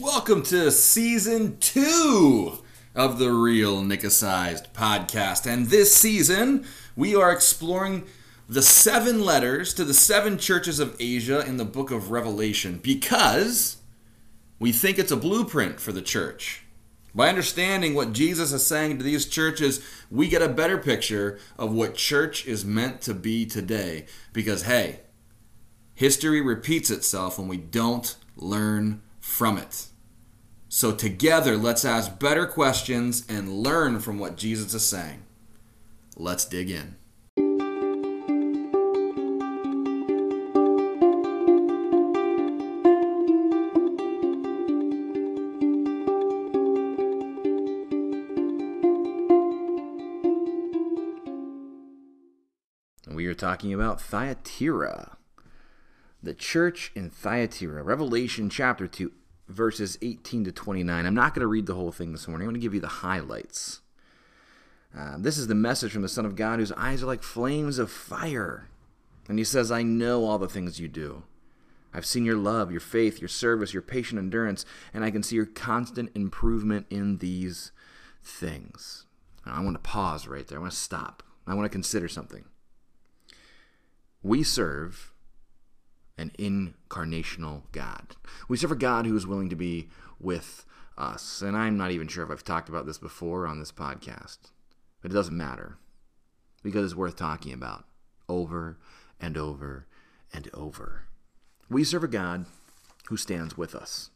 Welcome to season two of the Real Nickasized podcast. And this season, we are exploring the seven letters to the seven churches of Asia in the book of Revelation because we think it's a blueprint for the church. By understanding what Jesus is saying to these churches, we get a better picture of what church is meant to be today. Because, hey, history repeats itself when we don't learn from it. So, together, let's ask better questions and learn from what Jesus is saying. Let's dig in. We are talking about Thyatira, the church in Thyatira, Revelation chapter 2, verses 18 to 29. I'm not going to read the whole thing this morning. I'm going to give you the highlights. Uh, this is the message from the Son of God whose eyes are like flames of fire. And he says, I know all the things you do. I've seen your love, your faith, your service, your patient endurance, and I can see your constant improvement in these things. Now, I want to pause right there. I want to stop. I want to consider something. We serve an incarnational God. We serve a God who is willing to be with us. And I'm not even sure if I've talked about this before on this podcast, but it doesn't matter because it's worth talking about over and over and over. We serve a God who stands with us.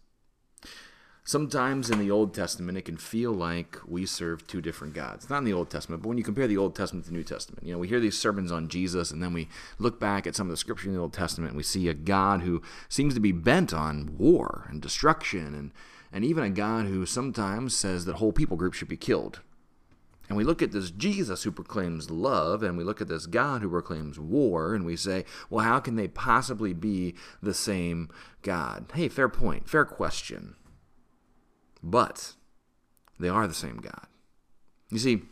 Sometimes in the Old Testament, it can feel like we serve two different gods. Not in the Old Testament, but when you compare the Old Testament to the New Testament, you know, we hear these sermons on Jesus, and then we look back at some of the scripture in the Old Testament, and we see a God who seems to be bent on war and destruction, and, and even a God who sometimes says that whole people groups should be killed. And we look at this Jesus who proclaims love, and we look at this God who proclaims war, and we say, well, how can they possibly be the same God? Hey, fair point, fair question but they are the same God. You see,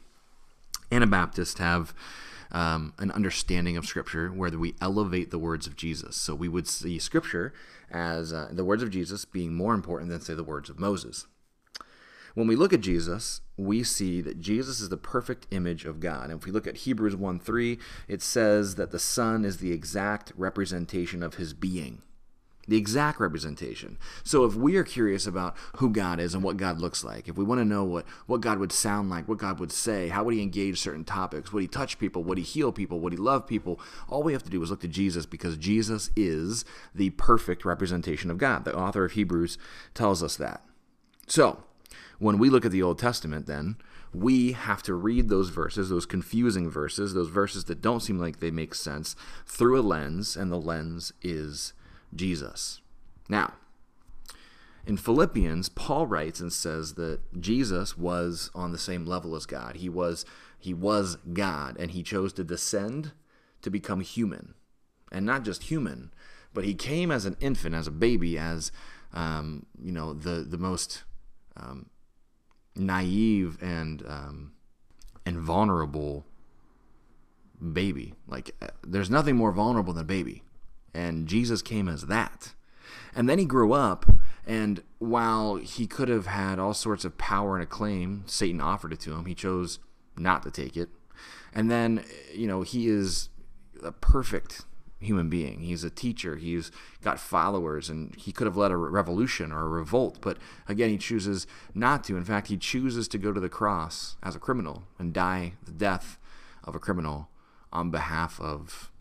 Anabaptists have um, an understanding of Scripture where we elevate the words of Jesus. So we would see Scripture as uh, the words of Jesus being more important than, say, the words of Moses. When we look at Jesus, we see that Jesus is the perfect image of God. And if we look at Hebrews 1 3, it says that the Son is the exact representation of his being the exact representation. So if we are curious about who God is and what God looks like, if we want to know what, what God would sound like, what God would say, how would he engage certain topics, would he touch people, would he heal people, would he love people, all we have to do is look to Jesus because Jesus is the perfect representation of God. The author of Hebrews tells us that. So, when we look at the Old Testament, then, we have to read those verses, those confusing verses, those verses that don't seem like they make sense, through a lens, and the lens is Jesus. Now, in Philippians, Paul writes and says that Jesus was on the same level as God. He was he was God and he chose to descend to become human. And not just human, but he came as an infant, as a baby, as um, you know, the the most um, naive and um, and vulnerable baby. Like there's nothing more vulnerable than a baby. And Jesus came as that. And then he grew up, and while he could have had all sorts of power and acclaim, Satan offered it to him. He chose not to take it. And then, you know, he is a perfect human being. He's a teacher. He's got followers, and he could have led a revolution or a revolt. But again, he chooses not to. In fact, he chooses to go to the cross as a criminal and die the death of a criminal on behalf of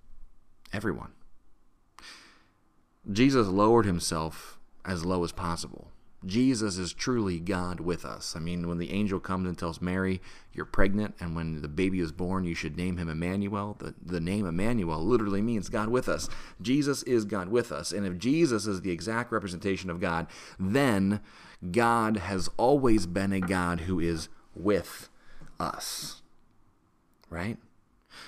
everyone. Jesus lowered himself as low as possible. Jesus is truly God with us. I mean, when the angel comes and tells Mary, You're pregnant, and when the baby is born, you should name him Emmanuel, the, the name Emmanuel literally means God with us. Jesus is God with us. And if Jesus is the exact representation of God, then God has always been a God who is with us. Right?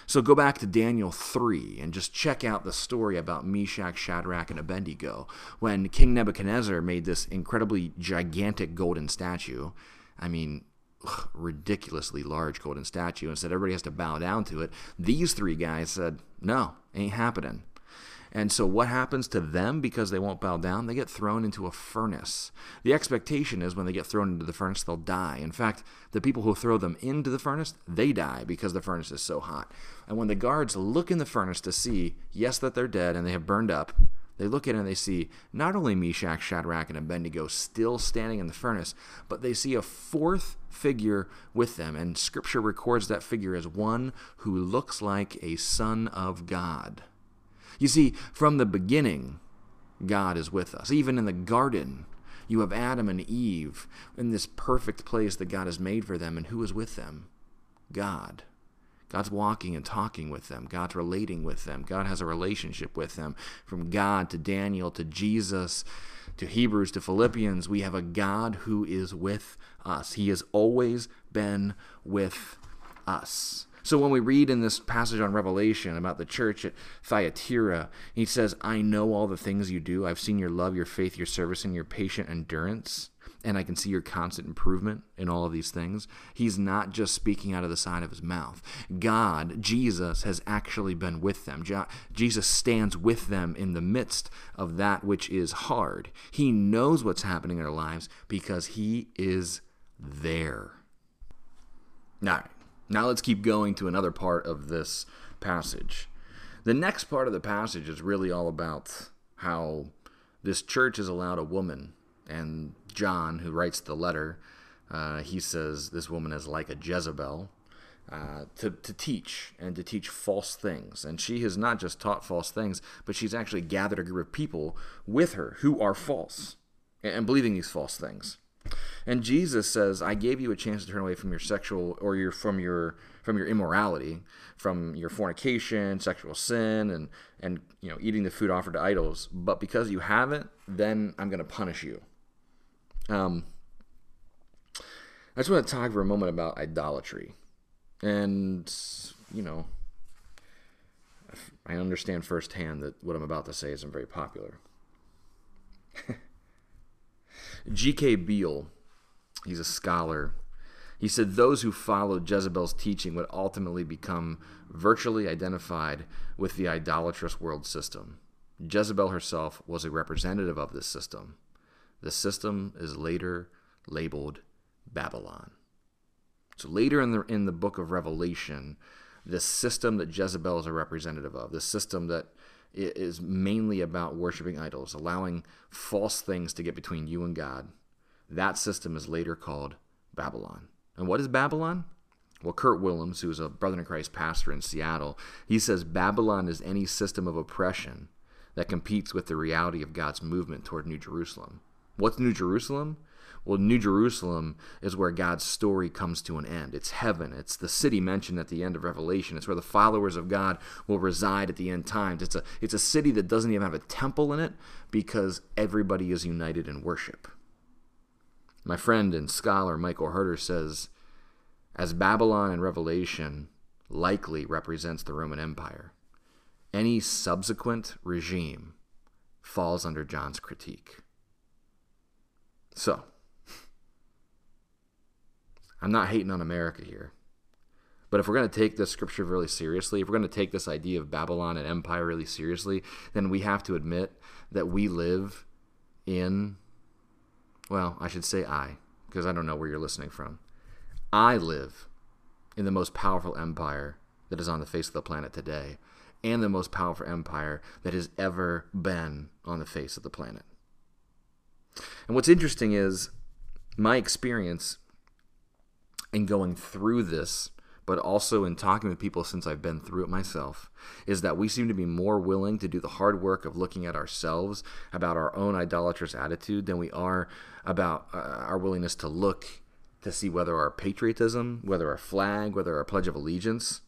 So go back to Daniel 3 and just check out the story about Meshach, Shadrach, and Abednego when King Nebuchadnezzar made this incredibly gigantic golden statue. I mean, ugh, ridiculously large golden statue and said everybody has to bow down to it. These three guys said, no, ain't happening. And so, what happens to them because they won't bow down? They get thrown into a furnace. The expectation is when they get thrown into the furnace, they'll die. In fact, the people who throw them into the furnace, they die because the furnace is so hot. And when the guards look in the furnace to see, yes, that they're dead and they have burned up, they look at it and they see not only Meshach, Shadrach, and Abednego still standing in the furnace, but they see a fourth figure with them. And Scripture records that figure as one who looks like a son of God. You see, from the beginning, God is with us. Even in the garden, you have Adam and Eve in this perfect place that God has made for them. And who is with them? God. God's walking and talking with them. God's relating with them. God has a relationship with them. From God to Daniel to Jesus to Hebrews to Philippians, we have a God who is with us. He has always been with us. So when we read in this passage on Revelation about the church at Thyatira, he says, I know all the things you do. I've seen your love, your faith, your service, and your patient endurance and I can see your constant improvement in all of these things. He's not just speaking out of the side of his mouth. God, Jesus, has actually been with them. Jesus stands with them in the midst of that which is hard. He knows what's happening in their lives because he is there. Now, now let's keep going to another part of this passage. The next part of the passage is really all about how this church has allowed a woman and John, who writes the letter, uh, he says this woman is like a Jezebel. Uh, to, to teach and to teach false things. And she has not just taught false things, but she's actually gathered a group of people with her who are false and, and believing these false things. And Jesus says, "I gave you a chance to turn away from your sexual or your from your from your immorality, from your fornication, sexual sin, and and you know eating the food offered to idols. But because you haven't, then I'm going to punish you." Um, I just want to talk for a moment about idolatry. And, you know, I understand firsthand that what I'm about to say isn't very popular. G.K. Beale, he's a scholar. He said those who followed Jezebel's teaching would ultimately become virtually identified with the idolatrous world system. Jezebel herself was a representative of this system. The system is later labeled Babylon. So later in the in the book of Revelation, this system that Jezebel is a representative of, the system that is mainly about worshiping idols, allowing false things to get between you and God, that system is later called Babylon. And what is Babylon? Well, Kurt Willems, who is a Brethren in Christ pastor in Seattle, he says Babylon is any system of oppression that competes with the reality of God's movement toward New Jerusalem. What's New Jerusalem? Well, New Jerusalem is where God's story comes to an end. It's heaven. It's the city mentioned at the end of Revelation. It's where the followers of God will reside at the end times. It's a, it's a city that doesn't even have a temple in it because everybody is united in worship. My friend and scholar Michael Herder says, as Babylon in Revelation likely represents the Roman Empire, any subsequent regime falls under John's critique. So, I'm not hating on America here. But if we're going to take this scripture really seriously, if we're going to take this idea of Babylon and empire really seriously, then we have to admit that we live in, well, I should say I, because I don't know where you're listening from. I live in the most powerful empire that is on the face of the planet today, and the most powerful empire that has ever been on the face of the planet. And what's interesting is my experience in going through this, but also in talking with people since I've been through it myself, is that we seem to be more willing to do the hard work of looking at ourselves, about our own idolatrous attitude, than we are about uh, our willingness to look to see whether our patriotism, whether our flag, whether our Pledge of Allegiance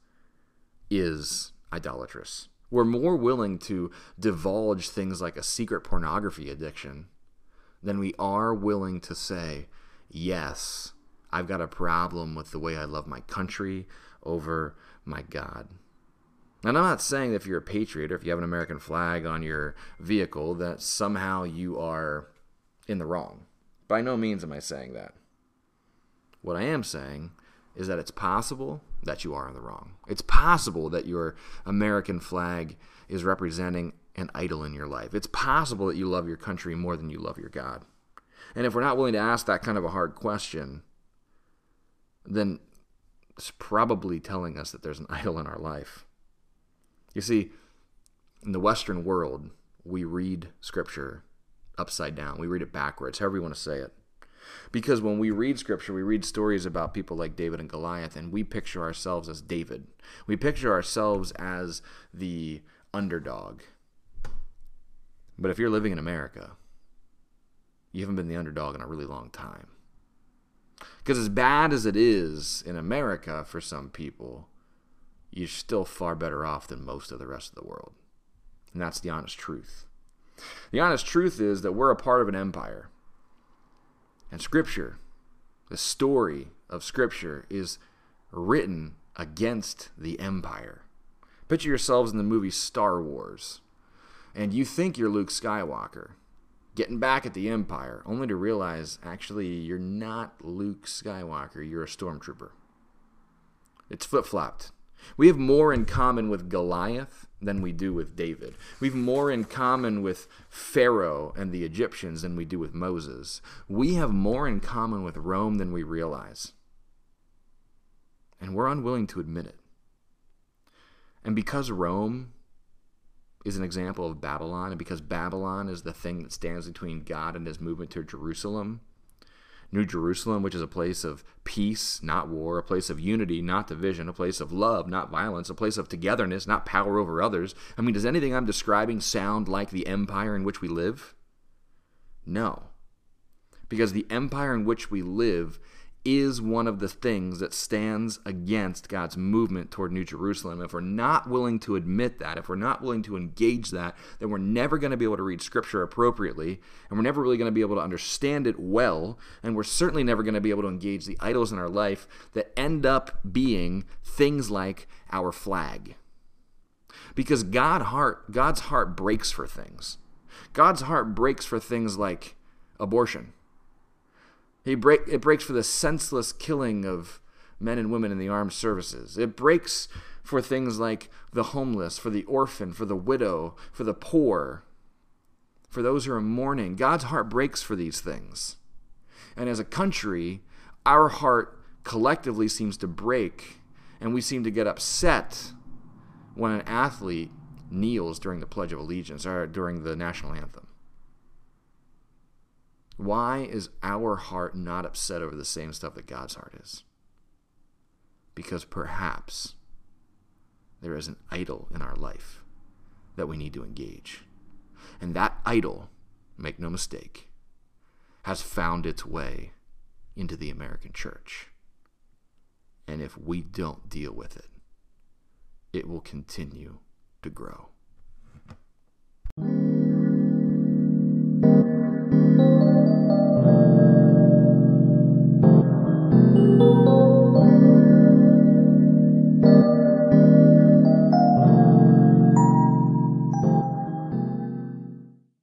is idolatrous. We're more willing to divulge things like a secret pornography addiction then we are willing to say, yes, I've got a problem with the way I love my country over my God. And I'm not saying that if you're a patriot or if you have an American flag on your vehicle that somehow you are in the wrong. By no means am I saying that. What I am saying is that it's possible that you are in the wrong. It's possible that your American flag is representing an idol in your life. It's possible that you love your country more than you love your God. And if we're not willing to ask that kind of a hard question, then it's probably telling us that there's an idol in our life. You see, in the Western world, we read Scripture upside down. We read it backwards, however you want to say it. Because when we read Scripture, we read stories about people like David and Goliath, and we picture ourselves as David. We picture ourselves as the underdog. But if you're living in America, you haven't been the underdog in a really long time. Because as bad as it is in America for some people, you're still far better off than most of the rest of the world. And that's the honest truth. The honest truth is that we're a part of an empire. And Scripture, the story of Scripture, is written against the empire. Picture yourselves in the movie Star Wars, and you think you're Luke Skywalker getting back at the Empire, only to realize actually you're not Luke Skywalker, you're a stormtrooper. It's flip flopped. We have more in common with Goliath than we do with David. We have more in common with Pharaoh and the Egyptians than we do with Moses. We have more in common with Rome than we realize. And we're unwilling to admit it. And because Rome is an example of Babylon, and because Babylon is the thing that stands between God and his movement to Jerusalem, New Jerusalem, which is a place of peace, not war, a place of unity, not division, a place of love, not violence, a place of togetherness, not power over others. I mean, does anything I'm describing sound like the empire in which we live? No. Because the empire in which we live is one of the things that stands against God's movement toward New Jerusalem. If we're not willing to admit that, if we're not willing to engage that, then we're never going to be able to read Scripture appropriately, and we're never really going to be able to understand it well, and we're certainly never going to be able to engage the idols in our life that end up being things like our flag. Because God heart, God's heart breaks for things. God's heart breaks for things like abortion he break, it breaks for the senseless killing of men and women in the armed services. It breaks for things like the homeless, for the orphan, for the widow, for the poor, for those who are mourning. God's heart breaks for these things. And as a country, our heart collectively seems to break, and we seem to get upset when an athlete kneels during the Pledge of Allegiance or during the national anthem. Why is our heart not upset over the same stuff that God's heart is? Because perhaps there is an idol in our life that we need to engage. And that idol, make no mistake, has found its way into the American church. And if we don't deal with it, it will continue to grow.